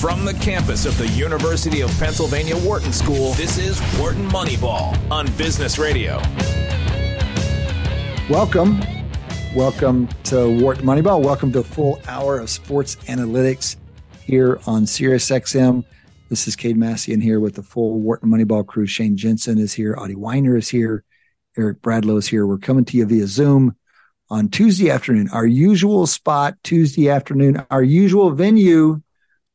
From the campus of the University of Pennsylvania Wharton School, this is Wharton Moneyball on Business Radio. Welcome. Welcome to Wharton Moneyball. Welcome to a full hour of sports analytics here on SiriusXM. This is Cade Massey in here with the full Wharton Moneyball crew. Shane Jensen is here. Adi Wyner is here. Eric Bradlow is here. We're coming to you via Zoom on Tuesday afternoon, our usual spot, Tuesday afternoon, our usual venue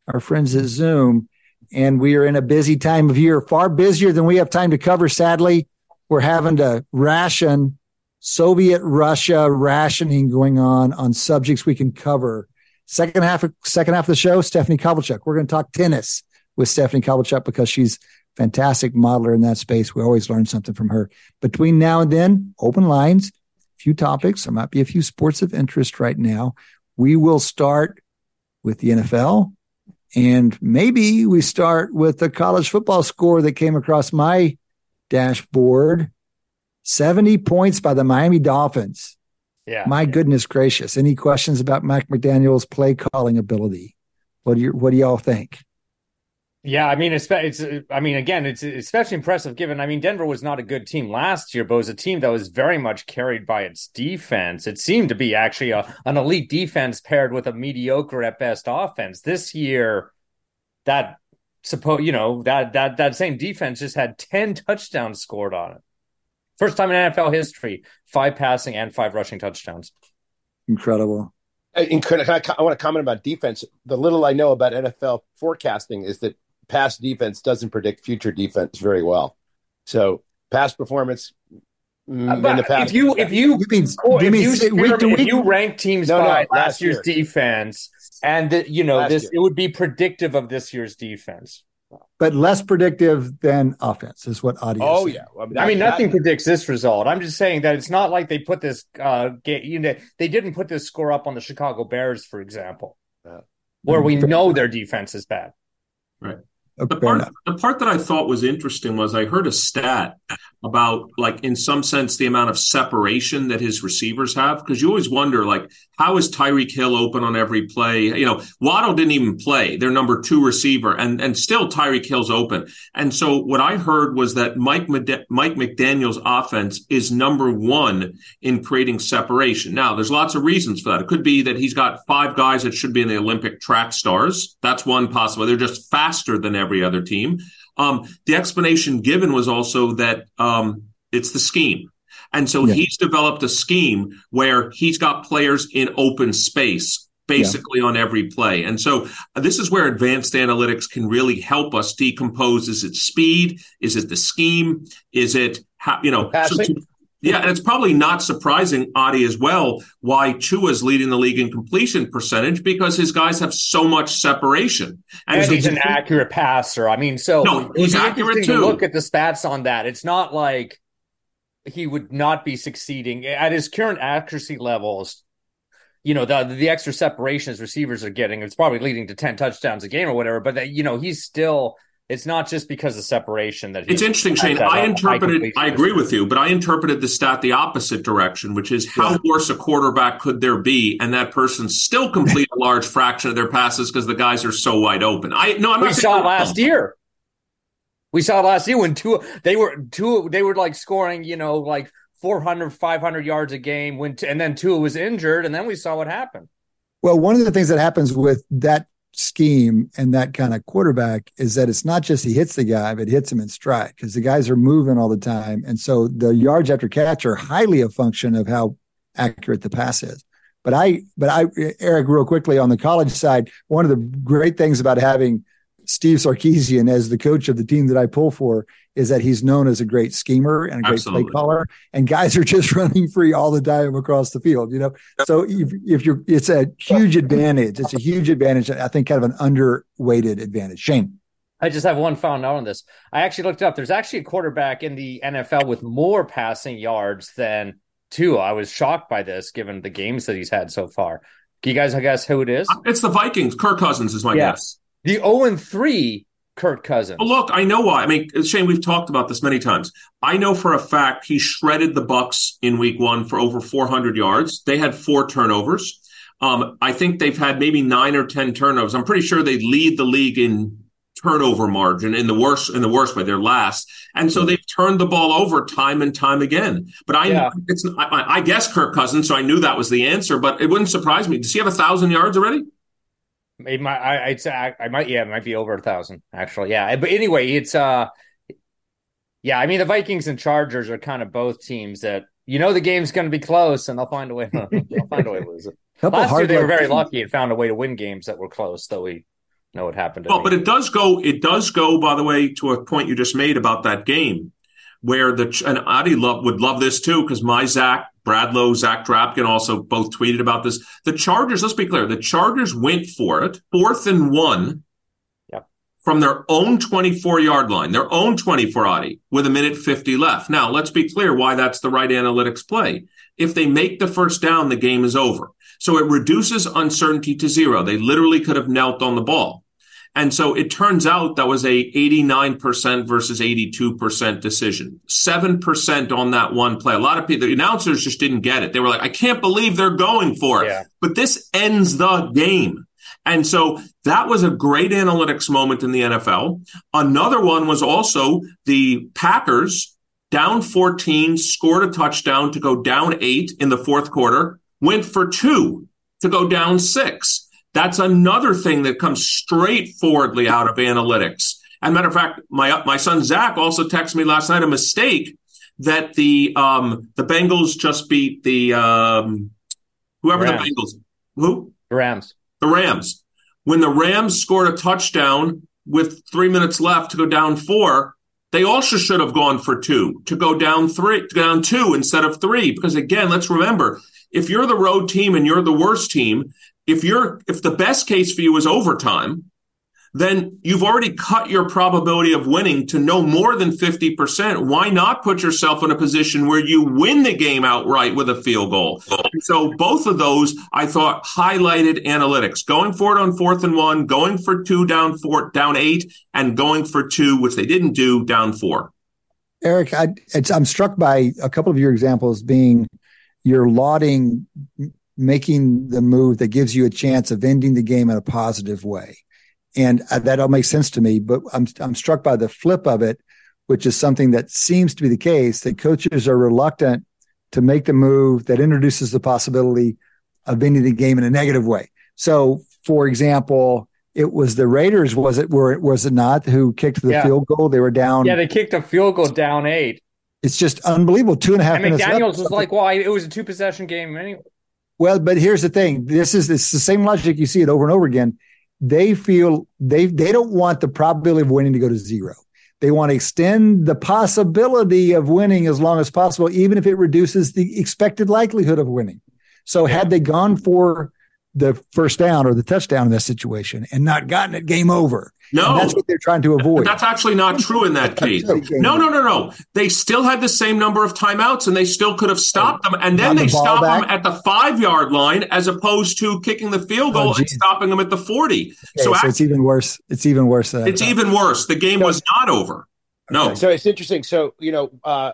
our friends at Zoom. And we are in a busy time of year, far busier than we have time to cover. Sadly, we're having to ration Soviet Russia rationing going on on subjects we can cover. Second half, of, second half of the show, Stephanie Kovalchik. We're going to talk tennis with Stephanie Kovalchik because she's fantastic modeler in that space. We always learn something from her. Between now and then, open lines, a few topics. There might be a few sports of interest right now. We will start with the NFL and maybe we start with the college football score that came across my dashboard 70 points by the Miami Dolphins. Yeah. My goodness gracious. Any questions about Mike McDaniel's play calling ability? What do you what do y'all think? Yeah, I mean, it's, it's, I mean, again, it's especially impressive given. I mean, Denver was not a good team last year, but it was a team that was very much carried by its defense. It seemed to be actually a, an elite defense paired with a mediocre at best offense. This year, that suppose you know that that that same defense just had ten touchdowns scored on it. First time in NFL history, five passing and five rushing touchdowns. Incredible. I, I want to comment about defense. The little I know about NFL forecasting is that past defense doesn't predict future defense very well. So past performance mm, in the past. If you if you, you mean, if, you, if you rank teams no, by no, last year's year. defense, and the, you know last this, year. it would be predictive of this year's defense. But less predictive than offense is what audio. Oh yeah, I mean, I mean nothing that, predicts this result. I'm just saying that it's not like they put this. Uh, game, you know, they didn't put this score up on the Chicago Bears, for example, uh, where we know their defense is bad. Right. Oh, the part, the part that I thought was interesting was I heard a stat about, like, in some sense, the amount of separation that his receivers have. Because you always wonder, like, how is Tyreek Hill open on every play? You know, Waddle didn't even play, their number two receiver, and, and still Tyreek Hill's open. And so what I heard was that Mike, Mike McDaniel's offense is number one in creating separation. Now, there's lots of reasons for that. It could be that he's got five guys that should be in the Olympic track stars. That's one possible. They're just faster than every other team. Um, the explanation given was also that um, it's the scheme. And so yeah. he's developed a scheme where he's got players in open space basically yeah. on every play. And so uh, this is where advanced analytics can really help us decompose is it speed? Is it the scheme? Is it how, you know, so to, yeah, and it's probably not surprising, Adi, as well, why is leading the league in completion percentage because his guys have so much separation. And, and he's an accurate passer. I mean, so no, he's accurate too. To look at the stats on that. It's not like he would not be succeeding at his current accuracy levels. You know, the the extra separation his receivers are getting, it's probably leading to 10 touchdowns a game or whatever, but that, you know, he's still it's not just because of separation that it's interesting, Shane. I interpreted. I agree with you, but I interpreted the stat the opposite direction, which is how yeah. worse a quarterback could there be, and that person still complete a large fraction of their passes because the guys are so wide open. I no, I'm we not. saw it last year. We saw it last year when two they were two they were like scoring, you know, like 400, 500 yards a game when and then Tua was injured, and then we saw what happened. Well, one of the things that happens with that scheme and that kind of quarterback is that it's not just he hits the guy, but hits him in stride because the guys are moving all the time. And so the yards after catch are highly a function of how accurate the pass is. But I, but I, Eric, real quickly on the college side, one of the great things about having Steve Sarkisian as the coach of the team that I pull for is that he's known as a great schemer and a great Absolutely. play caller, and guys are just running free all the time across the field. You know, so if, if you're, it's a huge advantage. It's a huge advantage. I think kind of an underweighted advantage. Shane. I just have one final note on this. I actually looked up. There's actually a quarterback in the NFL with more passing yards than Tua. I was shocked by this, given the games that he's had so far. Can you guys guess who it is? It's the Vikings. Kirk Cousins is my yes. guess. The 0 and 3 Kirk Cousins. Well, look, I know why. I mean, Shane, we've talked about this many times. I know for a fact he shredded the Bucks in week one for over 400 yards. They had four turnovers. Um, I think they've had maybe nine or ten turnovers. I'm pretty sure they lead the league in turnover margin in the worst in the worst way. They're last, and so they've turned the ball over time and time again. But I, yeah. it's I, I, guess Kirk Cousins, so I knew that was the answer. But it wouldn't surprise me. Does he have a thousand yards already? It might, I, I'd say I, I might, yeah, it might be over a thousand actually. Yeah, but anyway, it's uh, yeah. I mean, the Vikings and Chargers are kind of both teams that you know the game's going to be close, and they'll find a way. they'll find a way to lose it. Last year they were very teams. lucky and found a way to win games that were close. though we know what happened. well, me. but it does go. It does go. By the way, to a point you just made about that game, where the and Adi love would love this too because my Zach Bradlow, Zach Drapkin also both tweeted about this. The Chargers. Let's be clear. The Chargers went for it, fourth and one. From their own 24 yard line, their own 24 Adi, with a minute 50 left. Now, let's be clear why that's the right analytics play. If they make the first down, the game is over. So it reduces uncertainty to zero. They literally could have knelt on the ball. And so it turns out that was a 89% versus 82% decision. 7% on that one play. A lot of people, the announcers just didn't get it. They were like, I can't believe they're going for it. Yeah. But this ends the game. And so that was a great analytics moment in the NFL. Another one was also the Packers down 14, scored a touchdown to go down eight in the fourth quarter went for two to go down six. That's another thing that comes straightforwardly out of analytics. And matter of fact, my my son Zach also texted me last night a mistake that the um the Bengals just beat the um whoever Rams. the Bengals who the Rams the Rams when the Rams scored a touchdown with three minutes left to go down four. They also should have gone for two to go down three, to go down two instead of three. Because again, let's remember if you're the road team and you're the worst team, if you're if the best case for you is overtime, then you've already cut your probability of winning to no more than 50%. Why not put yourself in a position where you win the game outright with a field goal? So both of those, I thought, highlighted analytics. Going for it on fourth and one, going for two down four, down eight, and going for two, which they didn't do, down four. Eric, I, am struck by a couple of your examples being – you're lauding making the move that gives you a chance of ending the game in a positive way. And uh, that all makes sense to me, but I'm, I'm struck by the flip of it, which is something that seems to be the case that coaches are reluctant to make the move that introduces the possibility of ending the game in a negative way. So, for example, it was the Raiders, was it? Were was it not who kicked the yeah. field goal? They were down. Yeah, they kicked a field goal down eight, it's just unbelievable. Two and a half and minutes. McDaniels was like, "Well, it was a two possession game anyway." Well, but here's the thing. This is it's the same logic. You see it over and over again. They feel they they don't want the probability of winning to go to zero. They want to extend the possibility of winning as long as possible, even if it reduces the expected likelihood of winning. So, had they gone for the first down or the touchdown in that situation and not gotten it, game over. No, and that's what they're trying to avoid. That's actually not true in that case. No, no, no, no. They still had the same number of timeouts, and they still could have stopped them. And then they stopped back. them at the five yard line, as opposed to kicking the field goal oh, and stopping them at the forty. Okay, so, so actually, it's even worse. It's even worse. it's even worse. The game was not over. No. Okay. So it's interesting. So you know, uh,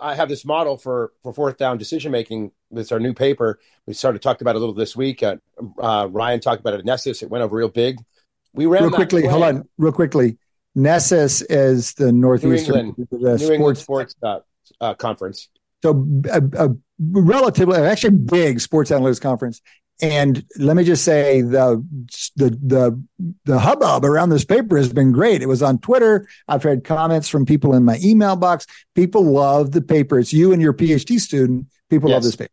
I have this model for for fourth down decision making. It's our new paper. We started talked about it a little this week. Uh, uh, Ryan talked about it at NESSIS. It went over real big. We ran real quickly. Hold on, real quickly. NESSIS is the northeastern New England, New England sports, sports uh, uh, conference. So a, a relatively, actually big sports analytics conference. And let me just say the the the the hubbub around this paper has been great. It was on Twitter. I've had comments from people in my email box. People love the paper. It's you and your PhD student. People yes. love this paper.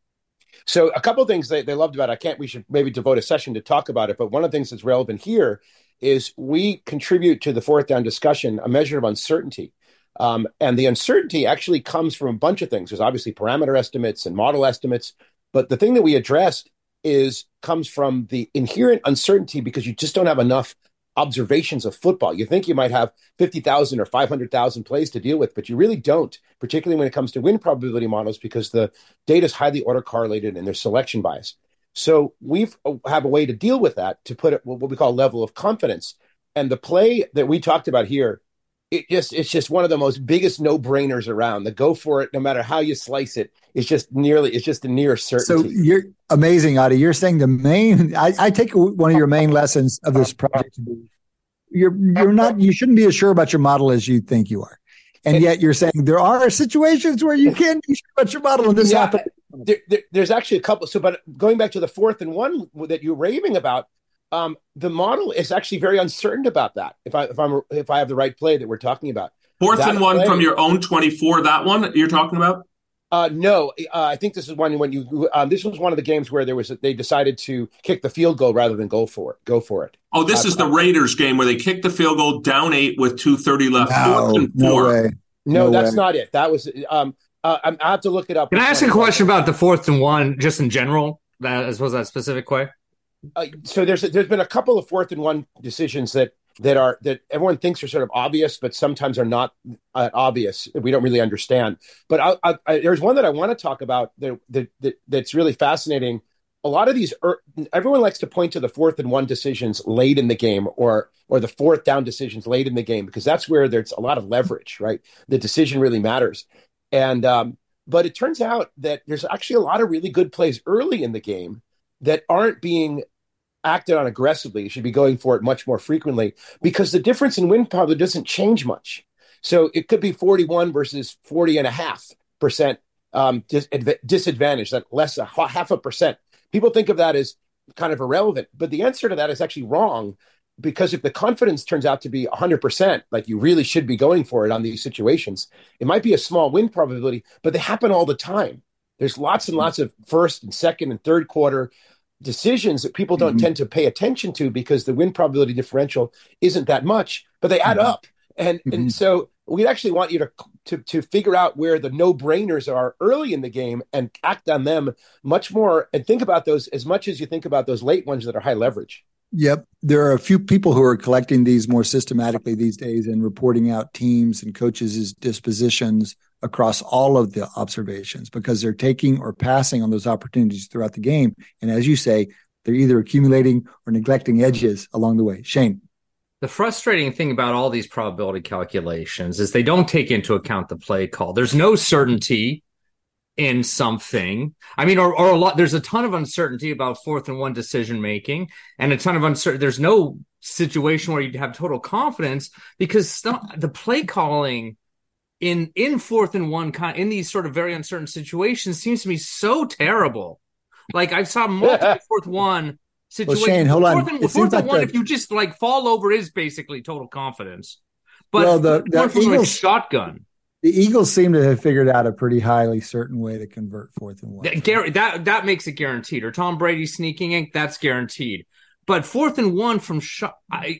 So a couple of things they, they loved about it. I can't. We should maybe devote a session to talk about it. But one of the things that's relevant here is we contribute to the fourth down discussion a measure of uncertainty. Um, and the uncertainty actually comes from a bunch of things. There's obviously parameter estimates and model estimates, but the thing that we addressed is comes from the inherent uncertainty because you just don't have enough observations of football. You think you might have 50,000 or 500,000 plays to deal with, but you really don't, particularly when it comes to win probability models because the data is highly autocorrelated and there's selection bias. So uh, have a way to deal with that to put it what we call level of confidence. And the play that we talked about here it just it's just one of the most biggest no brainers around. The go for it, no matter how you slice it, it's just nearly it's just a near certainty. So you're amazing, Adi. You're saying the main. I, I take one of your main lessons of this project. You're you're not you shouldn't be as sure about your model as you think you are, and yet you're saying there are situations where you can be sure about your model, and this yeah, happened. There, there, there's actually a couple. So, but going back to the fourth and one that you're raving about, um, the model is actually very uncertain about that. If I if I'm if I have the right play that we're talking about, fourth that and one play, from your own 24. That one you're talking about. Uh, no, uh, I think this is one when you. Um, this was one of the games where there was they decided to kick the field goal rather than go for it. Go for it. Oh, this uh, is the Raiders game where they kicked the field goal down eight with two thirty left. No, no way. No, no that's way. not it. That was. Um, uh, I have to look it up. Can I ask a question about the fourth and one, just in general, that, as well as that specific way? Uh, so there's there's been a couple of fourth and one decisions that that are that everyone thinks are sort of obvious, but sometimes are not uh, obvious. We don't really understand. But I, I, I, there's one that I want to talk about that, that, that that's really fascinating. A lot of these, er, everyone likes to point to the fourth and one decisions late in the game, or or the fourth down decisions late in the game, because that's where there's a lot of leverage, right? The decision really matters, and um, but it turns out that there's actually a lot of really good plays early in the game that aren't being acted on aggressively. You should be going for it much more frequently because the difference in wind probably doesn't change much. So it could be 41 versus 40 and a half percent um, dis- disadvantage, that less a half a percent. People think of that as kind of irrelevant, but the answer to that is actually wrong because if the confidence turns out to be 100%, like you really should be going for it on these situations, it might be a small win probability, but they happen all the time. There's lots and lots of first and second and third quarter decisions that people don't mm-hmm. tend to pay attention to because the win probability differential isn't that much, but they add mm-hmm. up. And mm-hmm. and so we'd actually want you to, to to figure out where the no brainers are early in the game and act on them much more and think about those as much as you think about those late ones that are high leverage. Yep. There are a few people who are collecting these more systematically these days and reporting out teams and coaches' dispositions across all of the observations because they're taking or passing on those opportunities throughout the game. And as you say, they're either accumulating or neglecting edges along the way. Shane. The frustrating thing about all these probability calculations is they don't take into account the play call. There's no certainty in something. I mean, or, or a lot, there's a ton of uncertainty about fourth and one decision making and a ton of uncertainty. There's no situation where you'd have total confidence because the play calling in in fourth and one kind in these sort of very uncertain situations seems to me so terrible. Like I saw multiple fourth one situations. Well, Shane, hold on. Fourth and, fourth and one, the... if you just like fall over, is basically total confidence. But well, the, the Eagles, shotgun. The Eagles seem to have figured out a pretty highly certain way to convert fourth and one. That, that that makes it guaranteed. Or Tom Brady sneaking in, that's guaranteed. But fourth and one from shot, I,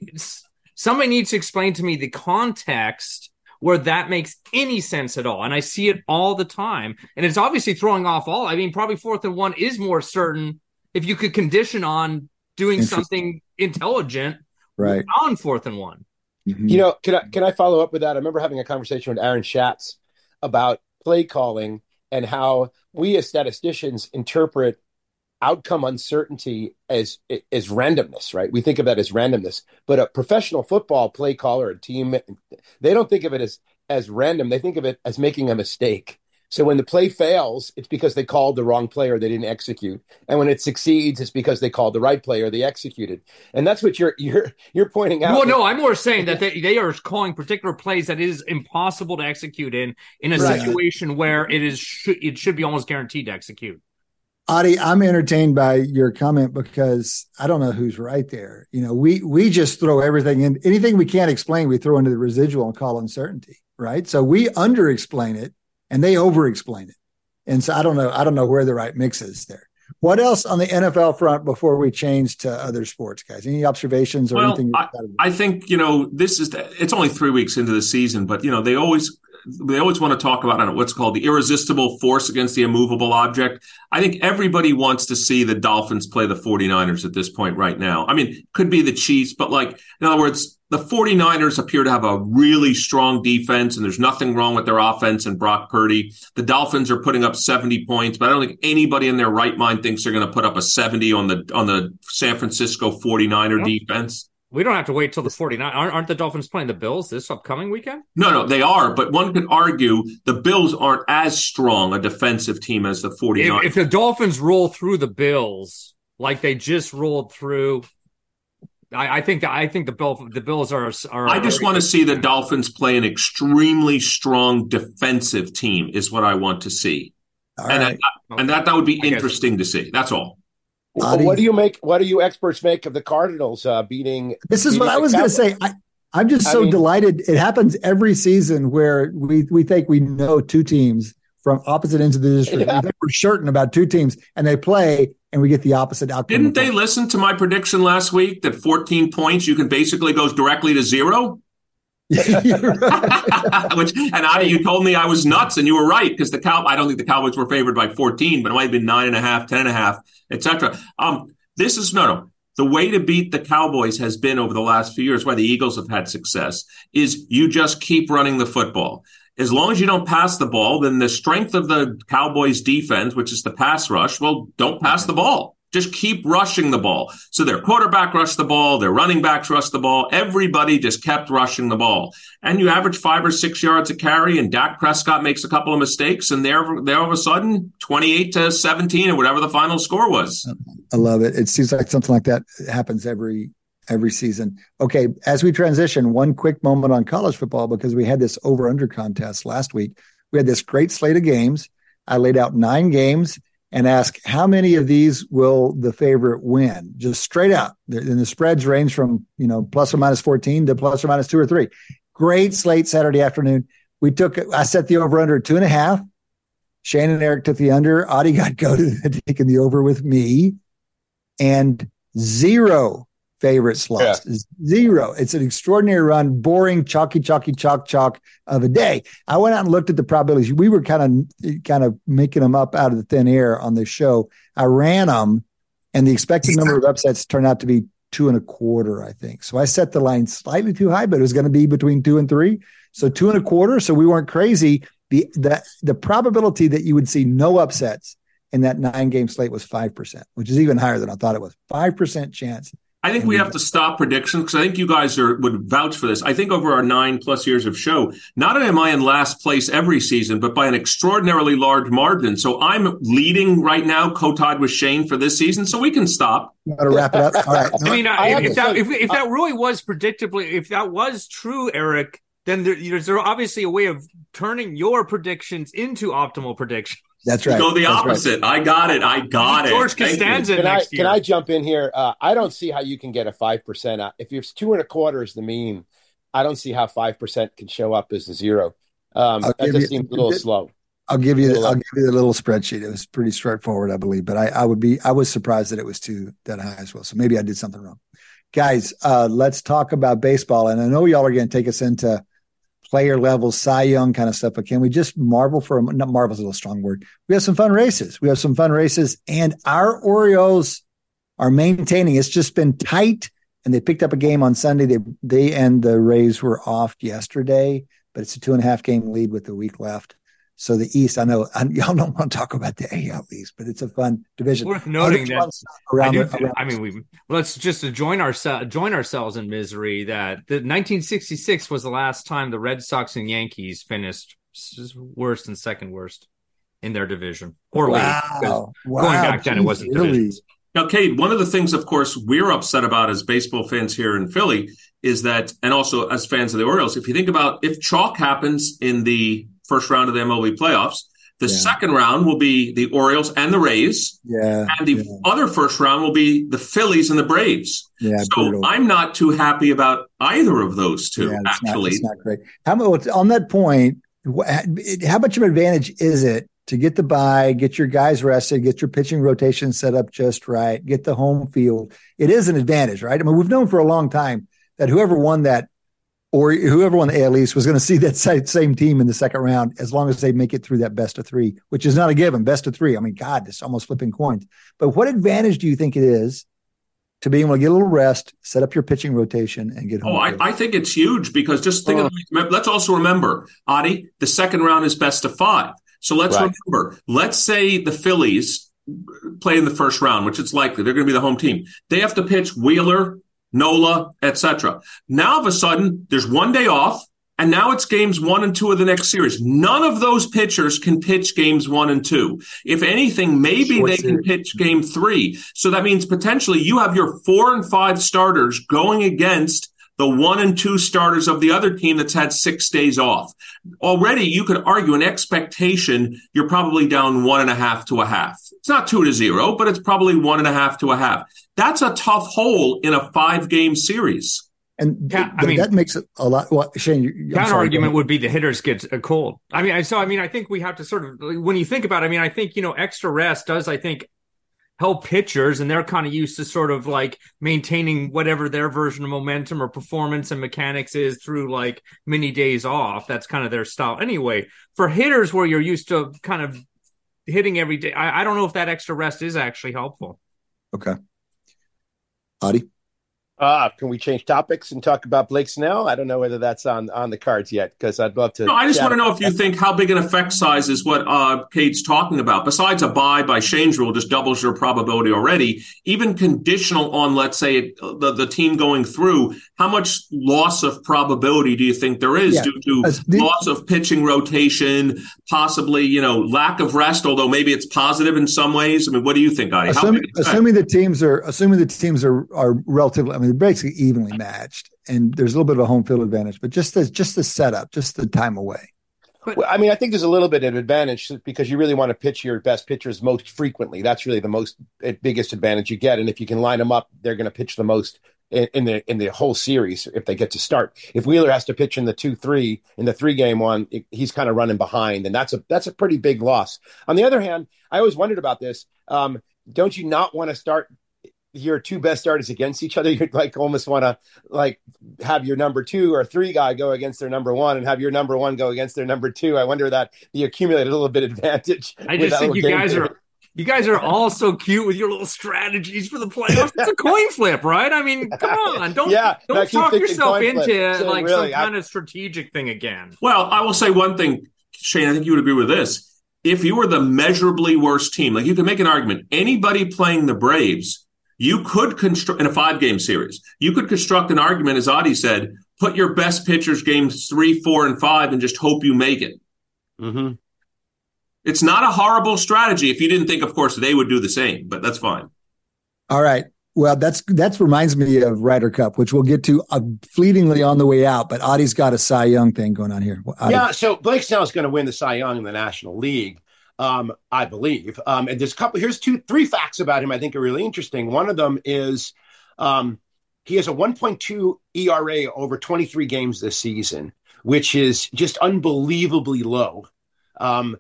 somebody needs to explain to me the context where that makes any sense at all. And I see it all the time. And it's obviously throwing off all. I mean, probably fourth and one is more certain if you could condition on doing something intelligent right on fourth and one. Mm-hmm. You know, can I can I follow up with that? I remember having a conversation with Aaron Schatz about play calling and how we as statisticians interpret outcome uncertainty as as randomness, right? We think of that as randomness, but a professional football play caller, a team, they don't think of it as as random. They think of it as making a mistake. So when the play fails, it's because they called the wrong player, they didn't execute. And when it succeeds, it's because they called the right player, they executed. And that's what you're you're you're pointing out. Well, no, I'm more saying that they, they are calling particular plays that is impossible to execute in in a right. situation where it is it should be almost guaranteed to execute. Adi, I'm entertained by your comment because I don't know who's right there. You know, we we just throw everything in anything we can't explain, we throw into the residual and call uncertainty, right? So we under explain it and they over explain it. And so I don't know, I don't know where the right mix is there. What else on the NFL front before we change to other sports, guys? Any observations or well, anything? I, I think you know this is it's only three weeks into the season, but you know they always they always want to talk about know, what's called the irresistible force against the immovable object. I think everybody wants to see the Dolphins play the 49ers at this point right now. I mean, could be the Chiefs, but like, in other words, the 49ers appear to have a really strong defense and there's nothing wrong with their offense and Brock Purdy. The Dolphins are putting up 70 points, but I don't think anybody in their right mind thinks they're going to put up a 70 on the on the San Francisco 49er defense. We don't have to wait till the 49. Aren't, aren't the Dolphins playing the Bills this upcoming weekend? No, no, they are. But one could argue the Bills aren't as strong a defensive team as the 49ers. If, if the Dolphins roll through the Bills like they just rolled through, I, I think I think the Bill the Bills are. are I just want to see the Dolphins play an extremely strong defensive team. Is what I want to see, all and right. that, and that that would be interesting to see. That's all. What do you make? What do you experts make of the Cardinals uh, beating? This is beating what I was going to say. I, I'm just so I mean, delighted. It happens every season where we we think we know two teams from opposite ends of the district. Yeah. We're certain about two teams, and they play, and we get the opposite outcome. Didn't they listen to my prediction last week that 14 points you can basically goes directly to zero? Which and Adi, you told me I was nuts, and you were right because the cow. I don't think the Cowboys were favored by 14, but it might have been nine and a half, ten and a half, etc. Um, this is no, no. The way to beat the Cowboys has been over the last few years, why the Eagles have had success, is you just keep running the football as long as you don't pass the ball, then the strength of the Cowboys defense, which is the pass rush, well, don't pass the ball. Just keep rushing the ball. So their quarterback rushed the ball, their running backs rushed the ball. Everybody just kept rushing the ball. And you average five or six yards a carry, and Dak Prescott makes a couple of mistakes, and there, there all of a sudden, 28 to 17 or whatever the final score was. I love it. It seems like something like that happens every every season. Okay, as we transition, one quick moment on college football because we had this over under contest last week. We had this great slate of games. I laid out nine games and ask how many of these will the favorite win, just straight out. And the spreads range from you know plus or minus fourteen to plus or minus two or three. Great slate Saturday afternoon. We took I set the over under two and a half. Shane and Eric took the under. Adi got go to taking the over with me, and zero favorite slots. Yeah. Zero. It's an extraordinary run, boring, chalky, chalky, chalk, chalk of a day. I went out and looked at the probabilities. We were kind of kind of making them up out of the thin air on this show. I ran them, and the expected number of upsets turned out to be two and a quarter, I think. So I set the line slightly too high, but it was going to be between two and three. So two and a quarter. So we weren't crazy. The the the probability that you would see no upsets in that nine game slate was 5%, which is even higher than I thought it was. 5% chance I think we have to stop predictions because I think you guys are would vouch for this. I think over our nine plus years of show, not only am I in last place every season, but by an extraordinarily large margin. So I'm leading right now, co-tied with Shane for this season. So we can stop. You got to wrap it up. All right. I mean, I if, that, if, if that uh, really was predictably, if that was true, Eric, then there, there's obviously a way of turning your predictions into optimal predictions. That's right. Go the That's opposite. Right. I got it. I got George it. George Costanza can I, Can I jump in here? Uh, I don't see how you can get a five percent. If you're two and a quarter is the mean, I don't see how five percent can show up as a zero. Um, that just you, seems a little slow. I'll give you. I'll give you the little spreadsheet. It was pretty straightforward, I believe. But I, I would be. I was surprised that it was too that high as well. So maybe I did something wrong, guys. Uh, let's talk about baseball. And I know y'all are going to take us into player level, Cy Young kind of stuff. But can we just marvel for a not marvel's a little strong word. We have some fun races. We have some fun races, and our Orioles are maintaining. It's just been tight, and they picked up a game on Sunday. They they and the Rays were off yesterday, but it's a two and a half game lead with a week left. So the East, I know I, y'all don't want to talk about the AL East, but it's a fun division. Worth noting that around, I, the, around I mean, we let's just join our join ourselves in misery that the 1966 was the last time the Red Sox and Yankees finished worst and second worst in their division or wow. wow. Going back then, it wasn't really? Now, Cade, one of the things, of course, we're upset about as baseball fans here in Philly is that, and also as fans of the Orioles, if you think about if chalk happens in the first round of the MLB playoffs. The yeah. second round will be the Orioles and the Rays. Yeah. And the yeah. other first round will be the Phillies and the Braves. Yeah. So brutal. I'm not too happy about either of those two, yeah, actually. Not, it's not great. How much on that point, how much of an advantage is it to get the bye, get your guys rested, get your pitching rotation set up just right, get the home field? It is an advantage, right? I mean, we've known for a long time that whoever won that or whoever won the AL East was going to see that same team in the second round as long as they make it through that best of three, which is not a given. Best of three. I mean, God, it's almost flipping coins. But what advantage do you think it is to be able to get a little rest, set up your pitching rotation, and get home? Oh, I, I, think it's huge because just think. Oh. Of, let's also remember, Adi, the second round is best of five. So let's right. remember. Let's say the Phillies play in the first round, which it's likely they're going to be the home team. They have to pitch Wheeler, Nola, etc. Now, of a sudden, there's one day off, and now it's games one and two of the next series. None of those pitchers can pitch games one and two. If anything, maybe Short they series. can pitch game three. So that means potentially you have your four and five starters going against the one and two starters of the other team that's had six days off. Already, you could argue an expectation you're probably down one and a half to a half. It's not two to zero, but it's probably one and a half to a half. That's a tough hole in a five game series. And th- I mean, that makes it a lot. Well, Shane, you, counter argument would be the hitters get a cold. I mean, I so I mean, I think we have to sort of when you think about. it, I mean, I think you know, extra rest does. I think help pitchers and they're kind of used to sort of like maintaining whatever their version of momentum or performance and mechanics is through like many days off. That's kind of their style. Anyway for hitters where you're used to kind of hitting every day i, I don't know if that extra rest is actually helpful. Okay. Adi uh, can we change topics and talk about Blake Snell? I don't know whether that's on, on the cards yet because I'd love to. No, I just want to know if you think how big an effect size is what uh, Cade's talking about. Besides a bye by Shane's rule, just doubles your probability already. Even conditional on, let's say, the, the team going through, how much loss of probability do you think there is yeah. due to the, loss of pitching rotation, possibly, you know, lack of rest, although maybe it's positive in some ways? I mean, what do you think, Adi? Assuming, assuming the teams are assuming the teams are, are relatively, I mean, they're basically evenly matched, and there's a little bit of a home field advantage. But just the just the setup, just the time away. Well, I mean, I think there's a little bit of advantage because you really want to pitch your best pitchers most frequently. That's really the most eh, biggest advantage you get. And if you can line them up, they're going to pitch the most in, the in the whole series if they get to start. If Wheeler has to pitch in the two three in the three game one, he's kind of running behind, and that's a that's a pretty big loss. On the other hand, I always wondered about this. Um, don't you not want to start your two best starters against each other, you'd like almost want to like have your number two or three guy go against their number one and have your number one go against their number two. I wonder that you accumulate a little bit of advantage. I just think you guys are you guys are all so cute with your little strategies for the playoffs. It's a coin flip, right? I mean, come on, don't yeah, don't talk yourself into so like really, some kind of strategic thing again. Well, I will say one thing, Shane. I think you would agree with this. If you were the measurably worst team, like you can make an argument, anybody playing the Braves you could construct in a five game series, you could construct an argument, as Adi said, put your best pitchers games three, four, and five and just hope you make it. Mm-hmm. It's not a horrible strategy if you didn't think, of course, they would do the same, but that's fine. All right. Well, that's that reminds me of Ryder Cup, which we'll get to uh, fleetingly on the way out. But Adi's got a Cy Young thing going on here. Adi. Yeah, so Blake Snell is going to win the Cy Young in the National League um, I believe. Um, and there's a couple. Here's two, three facts about him I think are really interesting. One of them is um, he has a 1.2 ERA over 23 games this season, which is just unbelievably low. Um,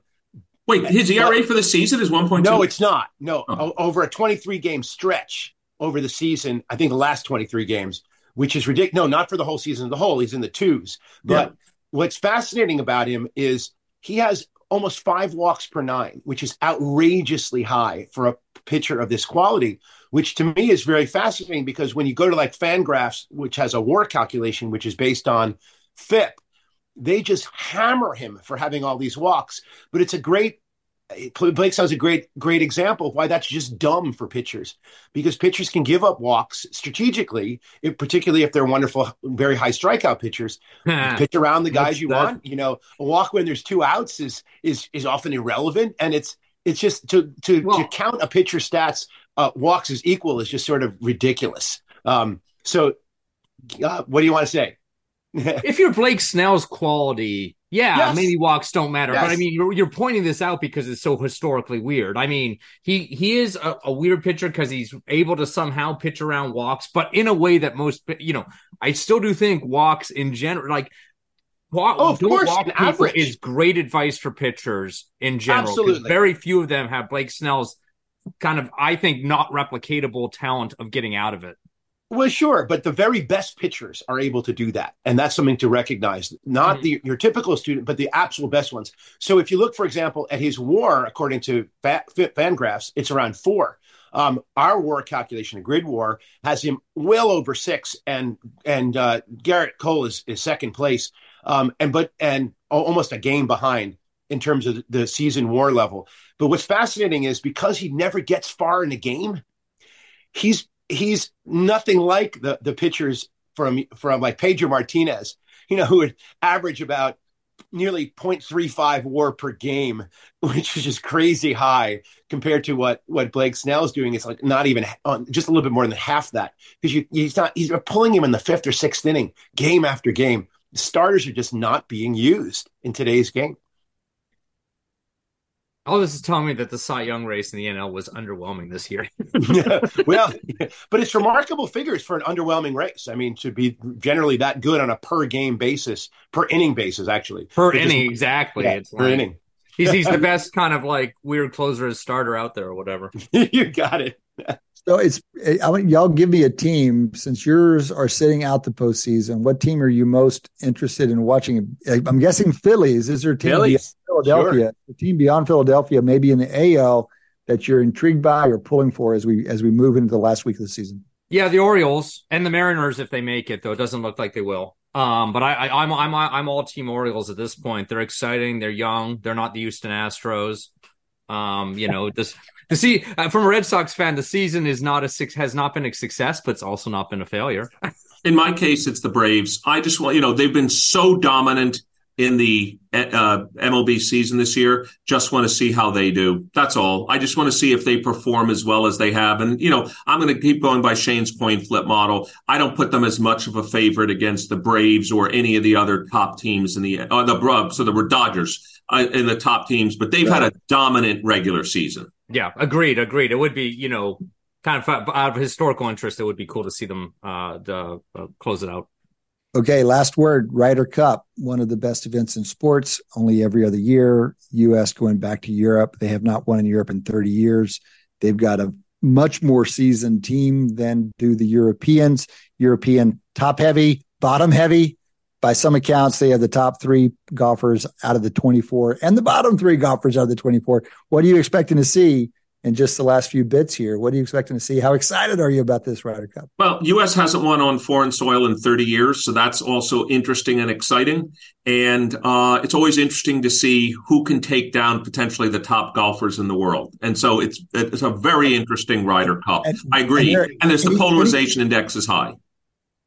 Wait, his ERA but, for the season is 1.2? No, it's not. No, oh. o- over a 23 game stretch over the season, I think the last 23 games, which is ridiculous. No, not for the whole season as a whole. He's in the twos. But yeah. what's fascinating about him is he has almost five walks per nine, which is outrageously high for a pitcher of this quality, which to me is very fascinating because when you go to like Fangraphs, which has a war calculation, which is based on FIP, they just hammer him for having all these walks. But it's a great Blake sounds a great, great example of why that's just dumb for pitchers, because pitchers can give up walks strategically, if, particularly if they're wonderful, very high strikeout pitchers. pitch around the guys you that. want. You know, a walk when there's two outs is is is often irrelevant, and it's it's just to to, well, to count a pitcher's stats uh, walks as equal is just sort of ridiculous. Um, so, uh, what do you want to say? if you're Blake Snell's quality yeah, yes. maybe walks don't matter, yes. but I mean, you're, you're pointing this out because it's so historically weird. I mean, he he is a, a weird pitcher because he's able to somehow pitch around walks, but in a way that most, you know, I still do think walks in general, like walk, oh, of course, walk average. is great advice for pitchers in general. Absolutely, very few of them have Blake Snell's kind of, I think, not replicatable talent of getting out of it. Well, sure, but the very best pitchers are able to do that, and that's something to recognize. Not mm-hmm. the your typical student, but the absolute best ones. So, if you look, for example, at his WAR, according to Fangraphs, it's around four. Um, our WAR calculation, a grid WAR, has him well over six, and and uh, Gerrit Cole is, is second place, um, and but and almost a game behind in terms of the season WAR level. But what's fascinating is because he never gets far in a game, he's he's nothing like the the pitchers from from like Pedro Martinez, you know, who would average about nearly 0.35 war per game, which is just crazy high compared to what what Blake Snell's doing. It's like not even on just a little bit more than half that because you he's not he's pulling him in the fifth or sixth inning game after game. The starters are just not being used in today's game. All this is telling me that the Cy Young race in the NL was underwhelming this year. yeah, well, but it's remarkable figures for an underwhelming race. I mean, to be generally that good on a per game basis, per inning basis, actually. Per inning, exactly. Yeah, it's per like, inning. He's he's the best kind of like weird closer as starter out there or whatever. you got it. So it's I want y'all give me a team since yours are sitting out the postseason. What team are you most interested in watching? I'm guessing Phillies. Is there a team Phillies. Beyond Philadelphia? Sure. A team beyond Philadelphia, maybe in the AL that you're intrigued by or pulling for as we as we move into the last week of the season. Yeah, the Orioles and the Mariners if they make it. Though it doesn't look like they will. Um, but I, I I'm I'm I'm all team Orioles at this point. They're exciting. They're young. They're not the Houston Astros. Um, you know, this to see uh, from a Red Sox fan, the season is not a six has not been a success, but it's also not been a failure. In my case, it's the Braves. I just want you know they've been so dominant in the uh, MLB season this year. Just want to see how they do. That's all. I just want to see if they perform as well as they have. And you know, I'm going to keep going by Shane's coin flip model. I don't put them as much of a favorite against the Braves or any of the other top teams in the uh, the Brubs. So there were Dodgers uh, in the top teams, but they've had a dominant regular season. Yeah, agreed, agreed. It would be, you know, kind of out of historical interest. It would be cool to see them uh, uh, close it out. Okay, last word. Ryder Cup, one of the best events in sports, only every other year. U.S. going back to Europe. They have not won in Europe in 30 years. They've got a much more seasoned team than do the Europeans. European top heavy, bottom heavy. By some accounts, they have the top three golfers out of the 24 and the bottom three golfers out of the 24. What are you expecting to see in just the last few bits here. What are you expecting to see? How excited are you about this Ryder Cup? Well, U.S. hasn't won on foreign soil in 30 years, so that's also interesting and exciting. And uh, it's always interesting to see who can take down potentially the top golfers in the world. And so it's it's a very interesting Ryder Cup. And, I agree. And, and there's the polarization index is high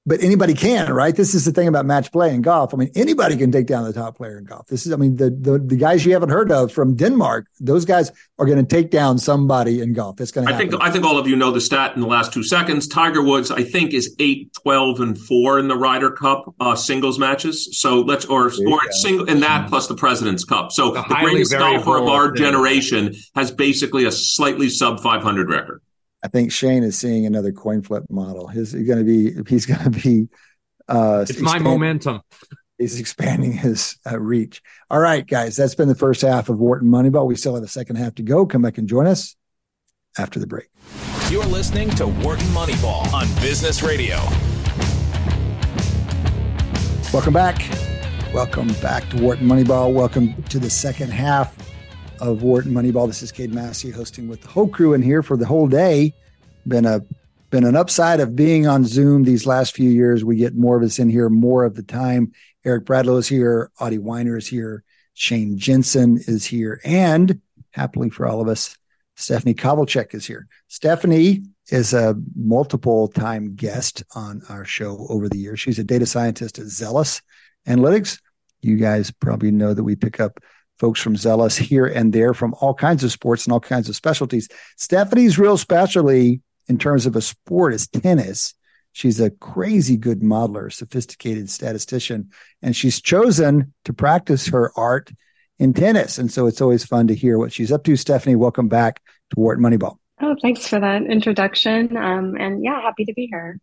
but anybody can, right? This is the thing about match play in golf. I mean, anybody can take down the top player in golf. This is, I mean, the the, the guys you haven't heard of from Denmark, those guys are going to take down somebody in golf. It's going to. I think I think all of you know the stat in the last two seconds. Tiger Woods, I think, is 8, 12, and four in the Ryder Cup uh, singles matches. So let's or or single and that plus the President's Cup. So the, the greatest golfer of our generation has basically a slightly sub five hundred record. I think Shane is seeing another coin flip model. He's going to be he's going to be. Uh, it's my momentum. He's expanding his uh, reach. All right, guys, that's been the first half of Wharton Moneyball. We still have the second half to go. Come back and join us after the break. You're listening to Wharton Moneyball on Business Radio. Welcome back. Welcome back to Wharton Moneyball. Welcome to the second half of Wharton Moneyball. This is Cade Massey hosting with the whole crew in here for the whole day. Been a been an upside of being on Zoom these last few years. We get more of us in here more of the time. Eric Bradlow is here, Adi Wyner is here, Shane Jensen is here, and happily for all of us, Stephanie Kovalchik is here. Stephanie is a multiple time guest on our show over the years. She's a data scientist at Zealous Analytics. You guys probably know that we pick up folks from Zealous here and there from all kinds of sports and all kinds of specialties. Stephanie's real specialty in terms of a sport is tennis. She's a crazy good modeler, sophisticated statistician, and she's chosen to practice her art in tennis. And so it's always fun to hear what she's up to. Stephanie, welcome back to Wharton Moneyball. Oh, thanks for that introduction. Um, and yeah, happy to be here.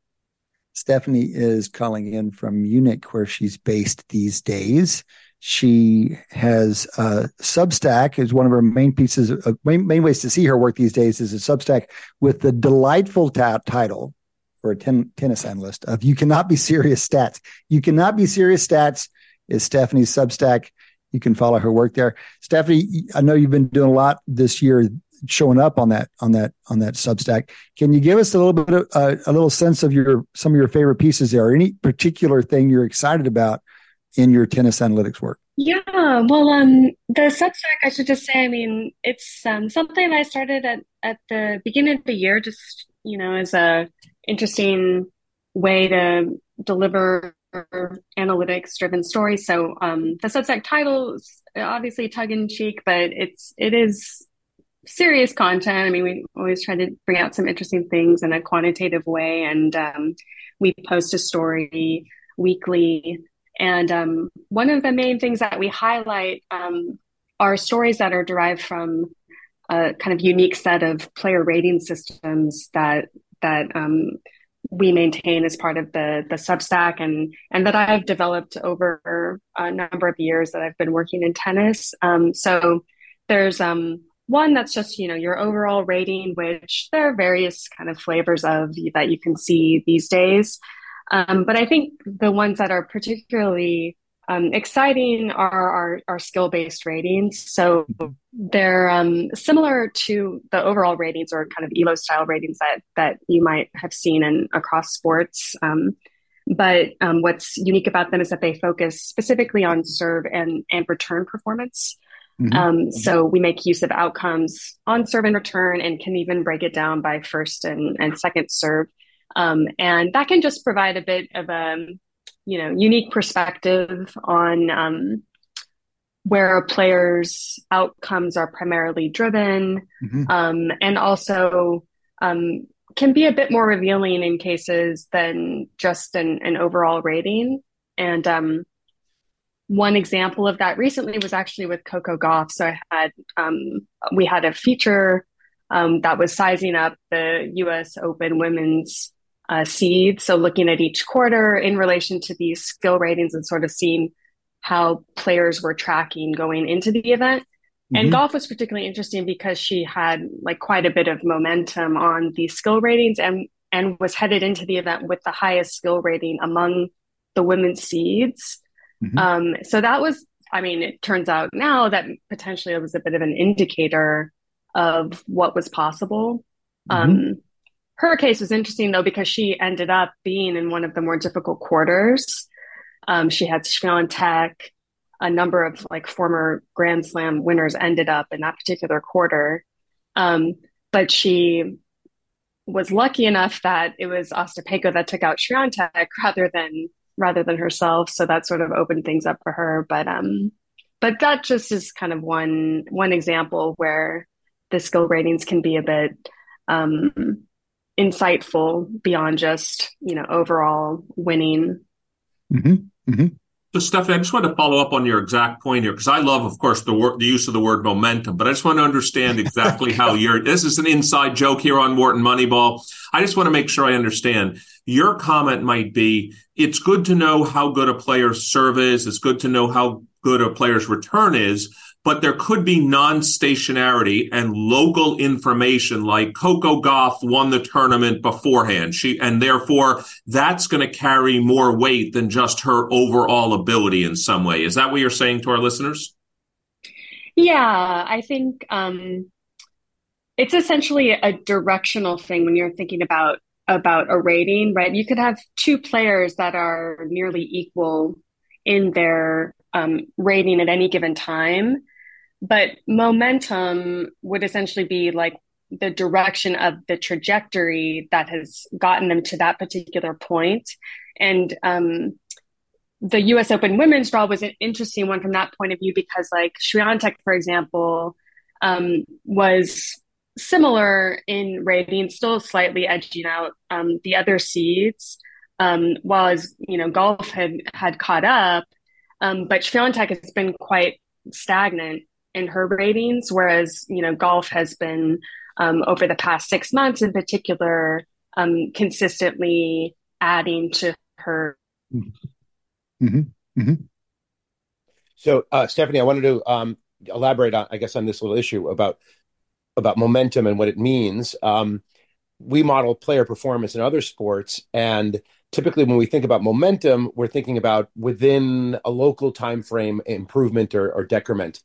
Stephanie is calling in from Munich, where she's based these days. She has uh, Substack is one of her main pieces of main, main, ways to see her work these days is a Substack with the delightful ta- title for a ten- tennis analyst of "You Cannot Be Serious Stats." You cannot be serious stats is Stephanie's Substack. You can follow her work there. Stephanie, I know you've been doing a lot this year, showing up on that on that on that Substack. Can you give us a little bit of uh, a little sense of your some of your favorite pieces there? Any particular thing you're excited about? In your tennis analytics work? Yeah, well, um, the Substack, I should just say, I mean, it's um, something I started at, at the beginning of the year, just you know, is a interesting way to deliver analytics driven stories. So um, the Substack title is obviously tongue in cheek, but it's it is serious content. I mean, we always try to bring out some interesting things in a quantitative way, and um, we post a story weekly. And um, one of the main things that we highlight um, are stories that are derived from a kind of unique set of player rating systems that that um, we maintain as part of the the Substack and and that I've developed over a number of years that I've been working in tennis. Um, so there's um, one that's just you know your overall rating, which there are various kind of flavors of that you can see these days. Um, but I think the ones that are particularly um, exciting are our, our skill based ratings. So they're um, similar to the overall ratings or kind of ELO style ratings that that you might have seen in across sports. Um, but um, what's unique about them is that they focus specifically on serve and and return performance. Mm-hmm. Um, so we make use of outcomes on serve and return, and can even break it down by first and, and second serve. Um, and that can just provide a bit of a you know unique perspective on um, where a player's outcomes are primarily driven, mm-hmm. um, and also um, can be a bit more revealing in cases than just an, an overall rating. And um, one example of that recently was actually with Coco Gauff. So I had um, we had a feature um, that was sizing up the U.S. Open women's uh, seed. So looking at each quarter in relation to these skill ratings and sort of seeing how players were tracking going into the event. Mm-hmm. And Gauff was particularly interesting because she had like quite a bit of momentum on these skill ratings and and was headed into the event with the highest skill rating among the women's seeds. Mm-hmm. Um, so that was, I mean, it turns out now that potentially it was a bit of an indicator of what was possible. Mm-hmm. Um, her case was interesting though because she ended up being in one of the more difficult quarters. Um, she had Swiatek, a number of like former Grand Slam winners ended up in that particular quarter. Um, but she was lucky enough that it was Ostapenko that took out Swiatek rather than rather than herself. So that sort of opened things up for her. But um, but that just is kind of one one example where the skill ratings can be a bit um, insightful beyond just you know overall winning. Mm-hmm. Mm-hmm. So, Stephanie, I just want to follow up on your exact point here because I love, of course, the word, the use of the word momentum, but I just want to understand exactly how you're. This is an inside joke here on Wharton Moneyball. I just want to make sure I understand. Your comment might be, it's good to know how good a player's serve is. It's good to know how good a player's return is but there could be non-stationarity and local information like Coco Gauff won the tournament beforehand. She, and therefore that's going to carry more weight than just her overall ability in some way. Is that what you're saying to our listeners? Yeah, I think, um, it's essentially a directional thing when you're thinking about about a rating, right? You could have two players that are nearly equal in their um, rating at any given time, but momentum would essentially be like the direction of the trajectory that has gotten them to that particular point. And um, the U.S. Open women's draw was an interesting one from that point of view because, like Swiatek, for example, um, was similar in rating, still slightly edging out um, the other seeds, um, while as you know, Gauff had had caught up. Um, but Swiatek has been quite stagnant in her ratings, whereas you know Gauff has been um, over the past six months, in particular, um, consistently adding to her. Mm-hmm. Mm-hmm. So, uh, Stephanie, I wanted to um, elaborate on, I guess, on this little issue about about momentum and what it means. Um, we model player performance in other sports, and typically when we think about momentum, we're thinking about within a local time frame improvement or, or decrement.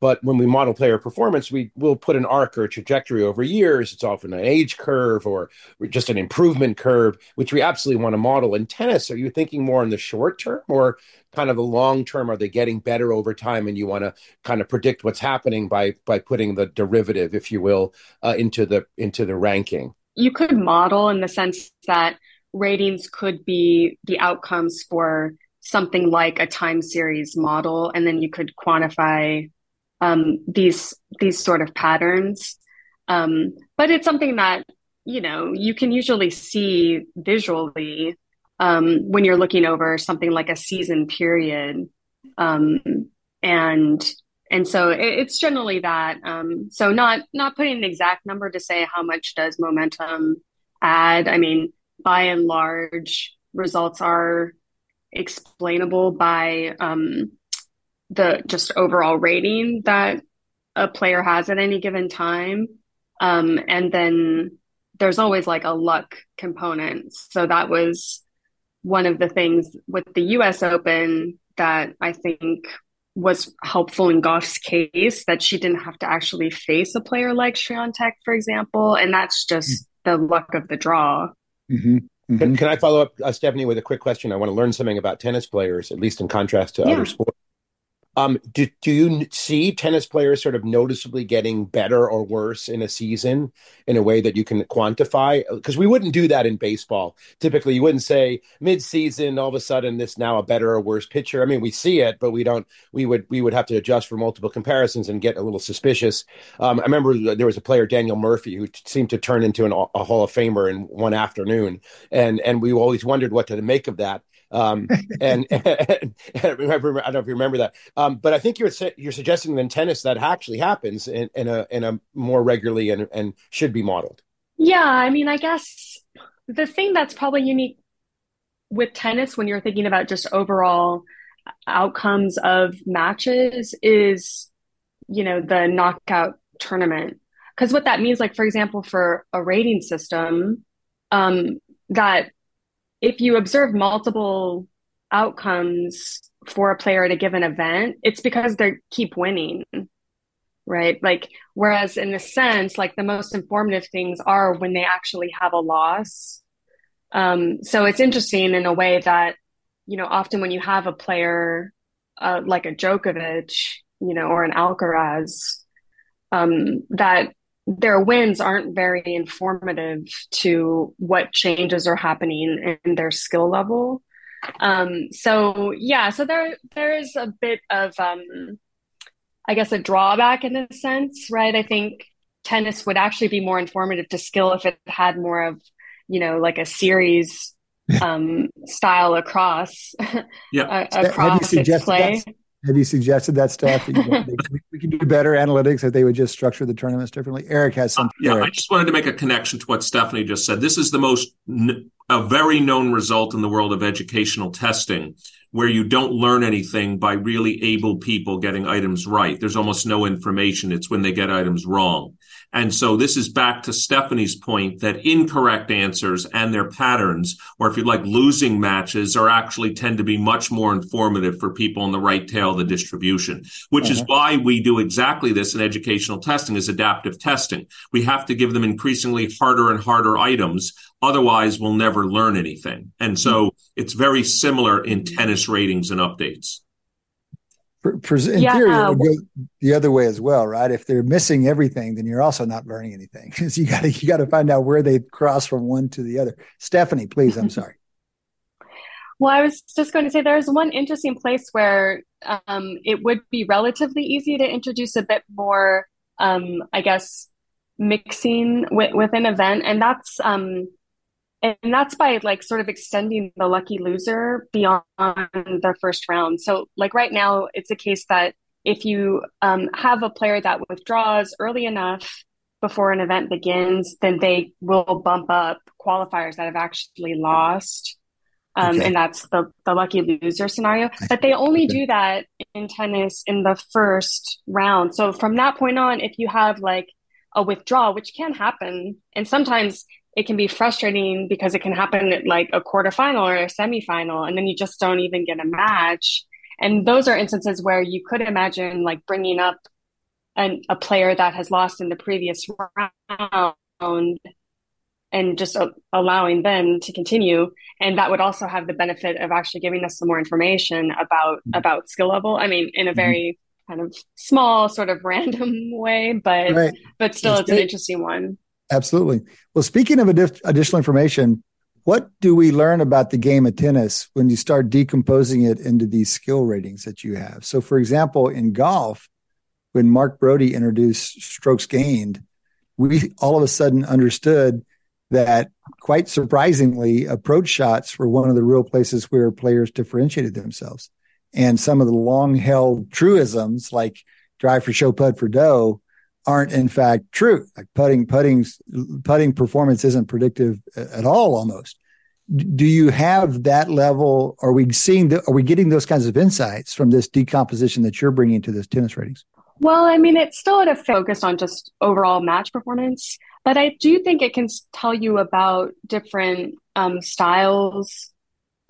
But when we model player performance, we will put an arc or a trajectory over years. It's often an age curve or just an improvement curve, which we absolutely want to model. In tennis, are you thinking more in the short term or kind of the long term? Are they getting better over time, and you want to kind of predict what's happening by by putting the derivative, if you will, uh, into the into the ranking? you could model in the sense that ratings could be the outcomes for something like a time series model, and then you could quantify um, these these sort of patterns. Um, but it's something that you know you can usually see visually um, when you're looking over something like a season period, um, and and so it, it's generally that. Um, so not not putting an exact number to say how much does momentum add. I mean, by and large, results are explainable by um, the just overall rating that a player has at any given time. Um, and then there's always like a luck component. So that was one of the things with the US Open that I think was helpful in Gauff's case that she didn't have to actually face a player like Swiatek, for example. And that's just mm-hmm. the luck of the draw. Mm-hmm. Mm-hmm. Can, can, I follow up, uh, Stephanie, with a quick question? I want to learn something about tennis players, at least in contrast to yeah. other sports. Um, do, do you see tennis players sort of noticeably getting better or worse in a season in a way that you can quantify? Because we wouldn't do that in baseball. Typically, you wouldn't say mid-season all of a sudden this now a better or worse pitcher. I mean, we see it, but we don't. We would we would have to adjust for multiple comparisons and get a little suspicious. Um, I remember there was a player Daniel Murphy who t- seemed to turn into an, a Hall of Famer in one afternoon, and and we always wondered what to make of that. Um, and, and, and, I, remember, I don't know if you remember that, um, but I think you're you're suggesting in tennis that actually happens in, in a in a more regularly and, and should be modeled. Yeah, I mean, I guess the thing that's probably unique with tennis when you're thinking about just overall outcomes of matches is, you know, the knockout tournament. Because what that means, like for example, for a rating system, um, that if you observe multiple outcomes for a player at a given event, it's because they keep winning, right? Like, whereas in a sense, like the most informative things are when they actually have a loss. Um, so it's interesting in a way that, you know, often when you have a player uh, like a Djokovic, you know, or an Alcaraz, um, that their wins aren't very informative to what changes are happening in their skill level. Um, so yeah, so there there is a bit of um, I guess a drawback in a sense, right? I think tennis would actually be more informative to skill if it had more of you know like a series um, style across yeah. across its play. That? Have you suggested that stuff? That we can do better analytics if they would just structure the tournaments differently. Eric has something. Uh, yeah, Eric. I just wanted to make a connection to what Stephanie just said. This is the most a very known result in the world of educational testing, where you don't learn anything by really able people getting items right. There's almost no information. It's when they get items wrong. And so this is back to Stephanie's point that incorrect answers and their patterns, or if you like losing matches are actually tend to be much more informative for people in the right tail of the distribution, which is uh-huh. why we do exactly this in educational testing is adaptive testing. We have to give them increasingly harder and harder items. Otherwise we'll never learn anything. And so mm-hmm. it's very similar in tennis ratings and updates in yeah, theory, it would go the other way as well, right? If they're missing everything, then you're also not learning anything because you got to you got to find out where they cross from one to the other. Stephanie, please, I'm sorry. well, I was just going to say there's one interesting place where um, it would be relatively easy to introduce a bit more, um, I guess, mixing with, with an event, and that's um, and that's by like sort of extending the lucky loser beyond the first round. So like right now, it's a case that if you um, have a player that withdraws early enough before an event begins, then they will bump up qualifiers that have actually lost. Um, okay. And that's the, the lucky loser scenario. But they only do that in tennis in the first round. So from that point on, if you have like a withdrawal, which can happen, and sometimes it can be frustrating because it can happen at like a quarterfinal or a semifinal, and then you just don't even get a match. And those are instances where you could imagine like bringing up an, a player that has lost in the previous round and just uh, allowing them to continue and that would also have the benefit of actually giving us some more information about mm-hmm. about skill level i mean in a mm-hmm. very kind of small sort of random way but right. but still it's, it's an interesting one Absolutely. Well, speaking of additional information, what do we learn about the game of tennis when you start decomposing it into these skill ratings that you have? So, for example, in golf, when Mark Broadie introduced strokes gained, we all of a sudden understood that quite surprisingly, approach shots were one of the real places where players differentiated themselves. And some of the long held truisms like drive for show, putt for dough aren't in fact true. Like putting, putting, putting performance isn't predictive at all almost. Do you have that level? Are we seeing the, are we getting those kinds of insights from this decomposition that you're bringing to this tennis ratings? Well, I mean, it's still at a focus on just overall match performance, but I do think it can tell you about different um, styles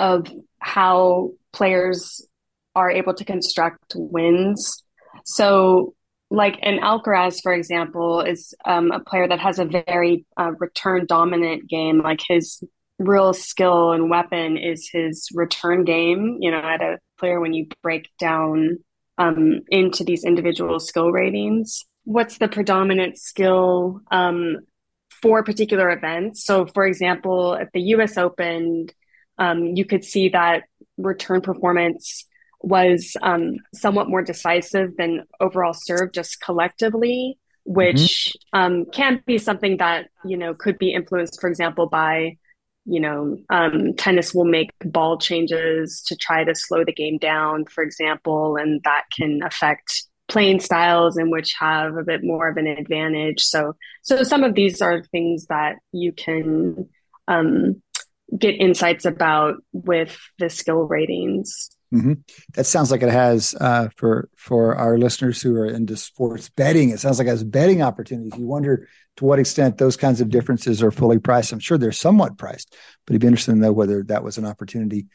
of how players are able to construct wins. So, like an Alcaraz, for example, is um, a player that has a very uh, return dominant game. Like his real skill and weapon is his return game. You know, at a player when you break down um, into these individual skill ratings, what's the predominant skill um, for particular events? So, for example, at the U.S. Open, um, you could see that return performance was um, somewhat more decisive than overall serve just collectively, which mm-hmm. um, can be something that you know could be influenced, for example, by you know um, tennis will make ball changes to try to slow the game down, for example, and that can affect playing styles in which have a bit more of an advantage. So, so some of these are things that you can um, get insights about with the skill ratings. Mm-hmm. That sounds like it has uh, for for our listeners who are into sports betting. It sounds like it has betting opportunities. You wonder to what extent those kinds of differences are fully priced. I'm sure they're somewhat priced, but it'd be interesting to know whether that was an opportunity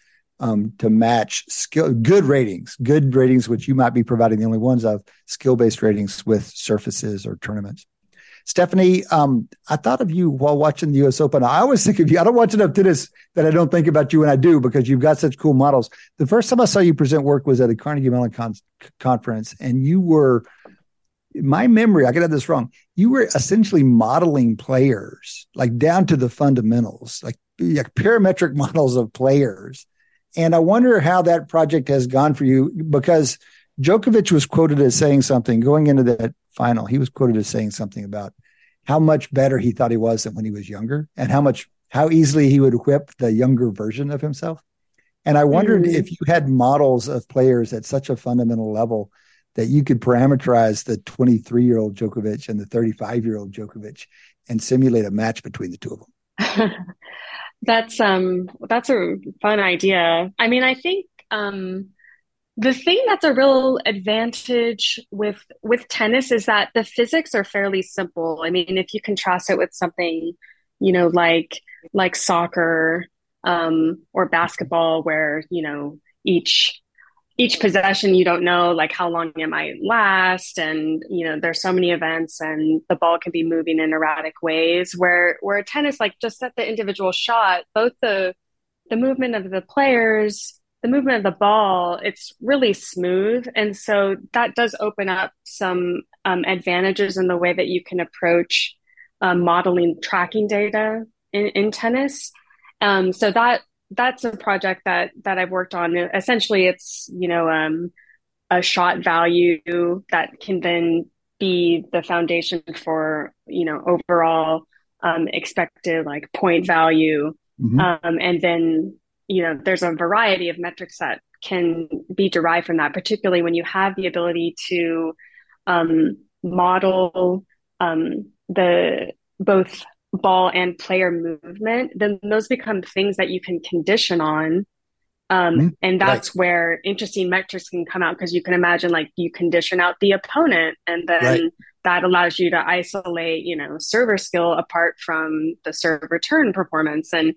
um, to match skill good ratings, good ratings, which you might be providing the only ones of skill based ratings with surfaces or tournaments. Stephanie, um, I thought of you while watching the U.S. Open. I always think of you. I don't watch enough tennis that I don't think about you when I do because you've got such cool models. The first time I saw you present work was at a Carnegie Mellon con- conference, and you were, my memory, I could have this wrong. You were essentially modeling players, like down to the fundamentals, like, like parametric models of players. And I wonder how that project has gone for you because Djokovic was quoted as saying something going into that final. He was quoted as saying something about how much better he thought he was than when he was younger and how much how easily he would whip the younger version of himself. And I wondered mm. if you had models of players at such a fundamental level that you could parameterize the 23 year old Djokovic and the 35 year old Djokovic and simulate a match between the two of them. that's um that's a fun idea. I mean, I think um the thing that's a real advantage with with tennis is that the physics are fairly simple. I mean, if you contrast it with something, you know, like like soccer um, or basketball, where you know each each possession you don't know like how long it might last and you know there's so many events and the ball can be moving in erratic ways where where tennis like just at the individual shot both the the movement of the players the movement of the ball, it's really smooth. And so that does open up some um, advantages in the way that you can approach um, modeling tracking data in, in tennis. Um, so that that's a project that that I've worked on. Essentially, it's you know um, a shot value that can then be the foundation for you know overall um, expected like point value, mm-hmm. um, and then you know, there's a variety of metrics that can be derived from that, particularly when you have the ability to um, model um, the both ball and player movement, then those become things that you can condition on. Um, mm-hmm. And that's right. where interesting metrics can come out because you can imagine like you condition out the opponent and then right. that allows you to isolate, you know, server skill apart from the serve return performance. And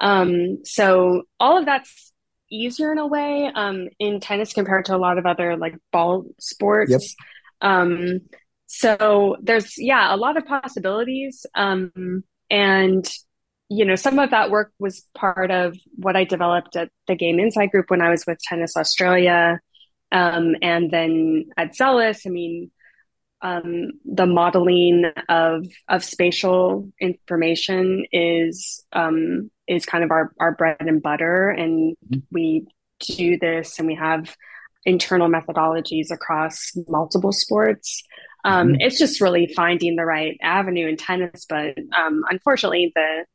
um, so all of that's easier in a way um, in tennis compared to a lot of other like ball sports. Yep. Um, so there's yeah a lot of possibilities, um, and you know some of that work was part of what I developed at the Game Insight Group when I was with Tennis Australia, um, and then at Zelus. I mean, um, the modeling of of spatial information is um, is kind of our our bread and butter, and mm-hmm. we do this, and we have internal methodologies across multiple sports. Um, mm-hmm. It's just really finding the right avenue in tennis, but um, unfortunately, the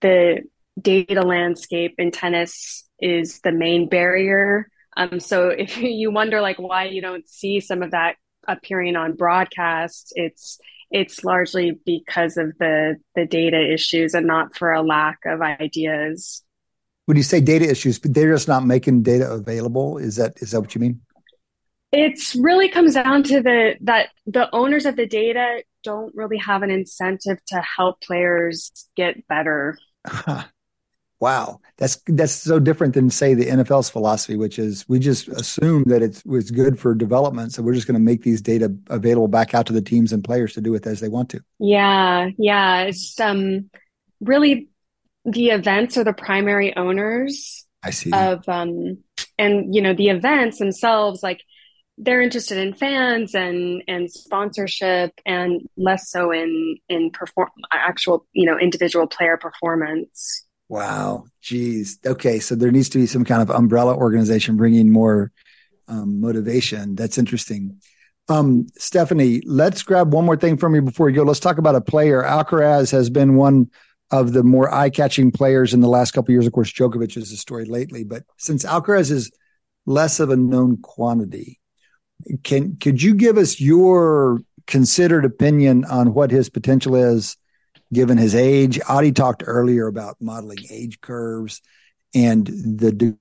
the data landscape in tennis is the main barrier. Um, so if you wonder like why you don't see some of that appearing on broadcast, it's it's largely because of the the data issues and not for a lack of ideas. When you say data issues, but they're just not making data available. Is that is that what you mean? It's really comes down to the that the owners of the data don't really have an incentive to help players get better. Wow, that's that's so different than say the NFL's philosophy, which is we just assume that it's was good for development, so we're just going to make these data available back out to the teams and players to do with as they want to. Yeah, yeah, it's um really the events are the primary owners. I see. of um and you know the events themselves like they're interested in fans and and sponsorship and less so in in perform actual you know individual player performance Wow. Geez. Okay. So there needs to be some kind of umbrella organization bringing more um, motivation. That's interesting. Um, Stephanie, let's grab one more thing from you before you go. Let's talk about a player. Alcaraz has been one of the more eye-catching players in the last couple years. Of course, Djokovic is a story lately, but since Alcaraz is less of a known quantity, can could you give us your considered opinion on what his potential is given his age. Adi talked earlier about modeling age curves and the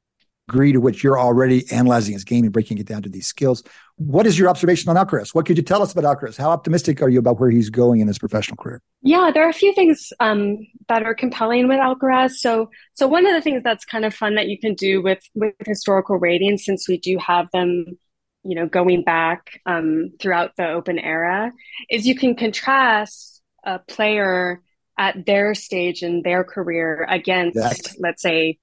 degree to which you're already analyzing his game and breaking it down to these skills. What is your observation on Alcaraz? What could you tell us about Alcaraz? How optimistic are you about where he's going in his professional career? Yeah, there are a few things um, that are compelling with Alcaraz. So, so one of the things that's kind of fun that you can do with with historical ratings, since we do have them you know going back um, throughout the open era is you can contrast a player at their stage in their career against, exactly. let's say,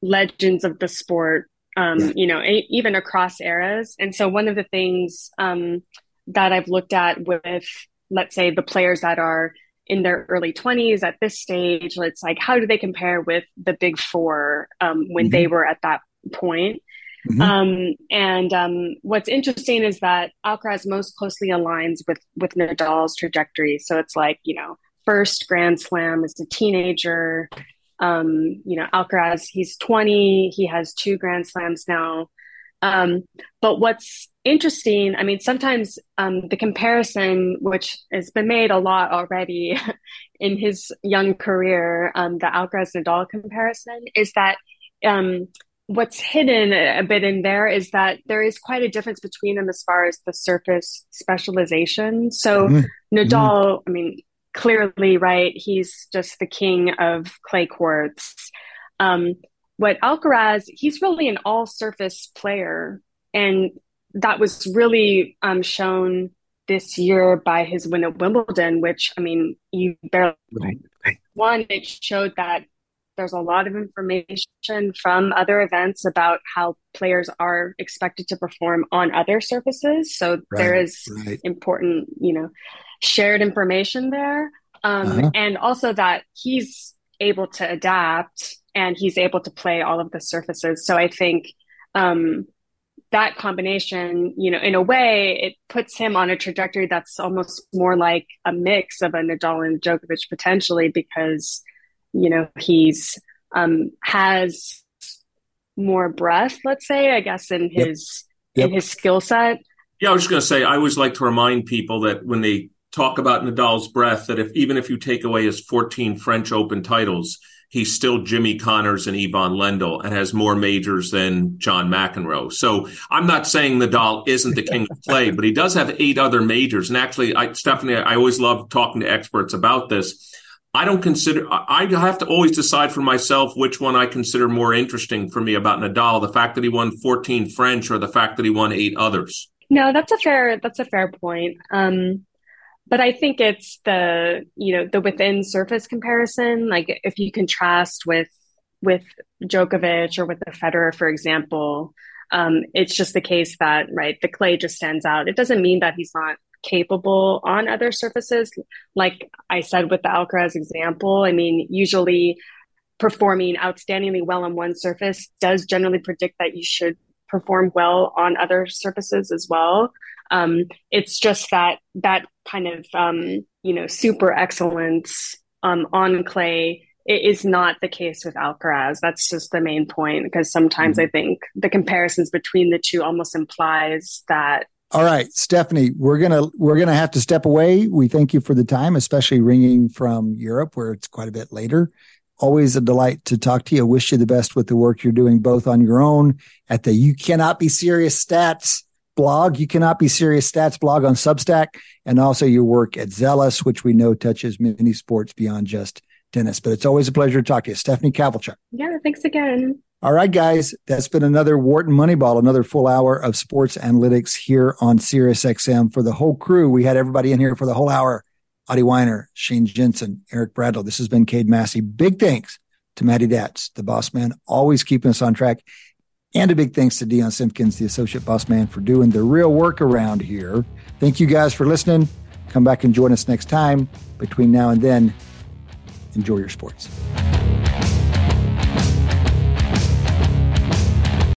legends of the sport, um, yeah. you know, a- even across eras. And so, one of the things um, that I've looked at with, let's say, the players that are in their early 20s at this stage, it's like, how do they compare with the big four um, when mm-hmm. they were at that point? Mm-hmm. Um, and um, what's interesting is that Alcaraz most closely aligns with with Nadal's trajectory. So it's like you know, first Grand Slam as a teenager. Um, you know, Alcaraz, he's 20. He has two Grand Slams now. Um, but what's interesting, I mean, sometimes um, the comparison, which has been made a lot already in his young career, um, the Alcaraz Nadal comparison, is that um, what's hidden a bit in there is that there is quite a difference between them as far as the surface specialization. So mm-hmm. Nadal. I mean, clearly, right? He's just the king of clay courts. Um, what Alcaraz, he's really an all surface player. And that was really um, shown this year by his win at Wimbledon, which, I mean, you barely right. won. It showed that there's a lot of information from other events about how players are expected to perform on other surfaces. So right, there is right. important, you know, shared information there. Um, uh-huh. And also that he's able to adapt and he's able to play all of the surfaces. So I think um, that combination, you know, in a way, it puts him on a trajectory that's almost more like a mix of a Nadal and Djokovic potentially because you know he's um, has more breath, let's say i guess in his yep. Yep. in his skill set yeah i was just going to say i always like to remind people that when they talk about nadal's breath, that if even if you take away his 14 french open titles he's still Jimmy Connors and Ivan Lendl and has more majors than John McEnroe. So I'm not saying Nadal isn't the king of play, but he does have eight other majors. And actually, I, Stephanie, I always love talking to experts about this. I don't consider, I have to always decide for myself which one I consider more interesting for me about Nadal, the fact that he won 14 French or the fact that he won eight others. No, that's a fair, that's a fair point. Um, but I think it's the, you know, the within surface comparison. Like if you contrast with, with Djokovic or with the Federer, for example, um, it's just the case that, right, the clay just stands out. It doesn't mean that he's not capable on other surfaces. Like I said with the Alcaraz example, I mean, usually performing outstandingly well on one surface does generally predict that you should perform well on other surfaces as well. Um, it's just that that kind of um, you know super excellence um, on clay it is not the case with Alcaraz. That's just the main point because sometimes mm-hmm. I think the comparisons between the two almost implies that. All right, Stephanie, we're gonna we're gonna have to step away. We thank you for the time, especially ringing from Europe where it's quite a bit later. Always a delight to talk to you. I wish you the best with the work you're doing, both on your own at the You Cannot Be Serious Stats blog, You Cannot Be Serious Stats blog on Substack, and also your work at Zelus, which we know touches many sports beyond just tennis. But it's always a pleasure to talk to you. Stephanie Kovalchik. Yeah, thanks again. All right, guys, that's been another Wharton Moneyball, another full hour of sports analytics here on SiriusXM. For the whole crew, we had everybody in here for the whole hour. Adi Wyner, Shane Jensen, Eric Bradlow. This has been Cade Massey. Big thanks to Matty Datz, the boss man, always keeping us on track. And a big thanks to Dion Simpkins, the associate boss man, for doing the real work around here. Thank you guys for listening. Come back and join us next time. Between now and then, enjoy your sports.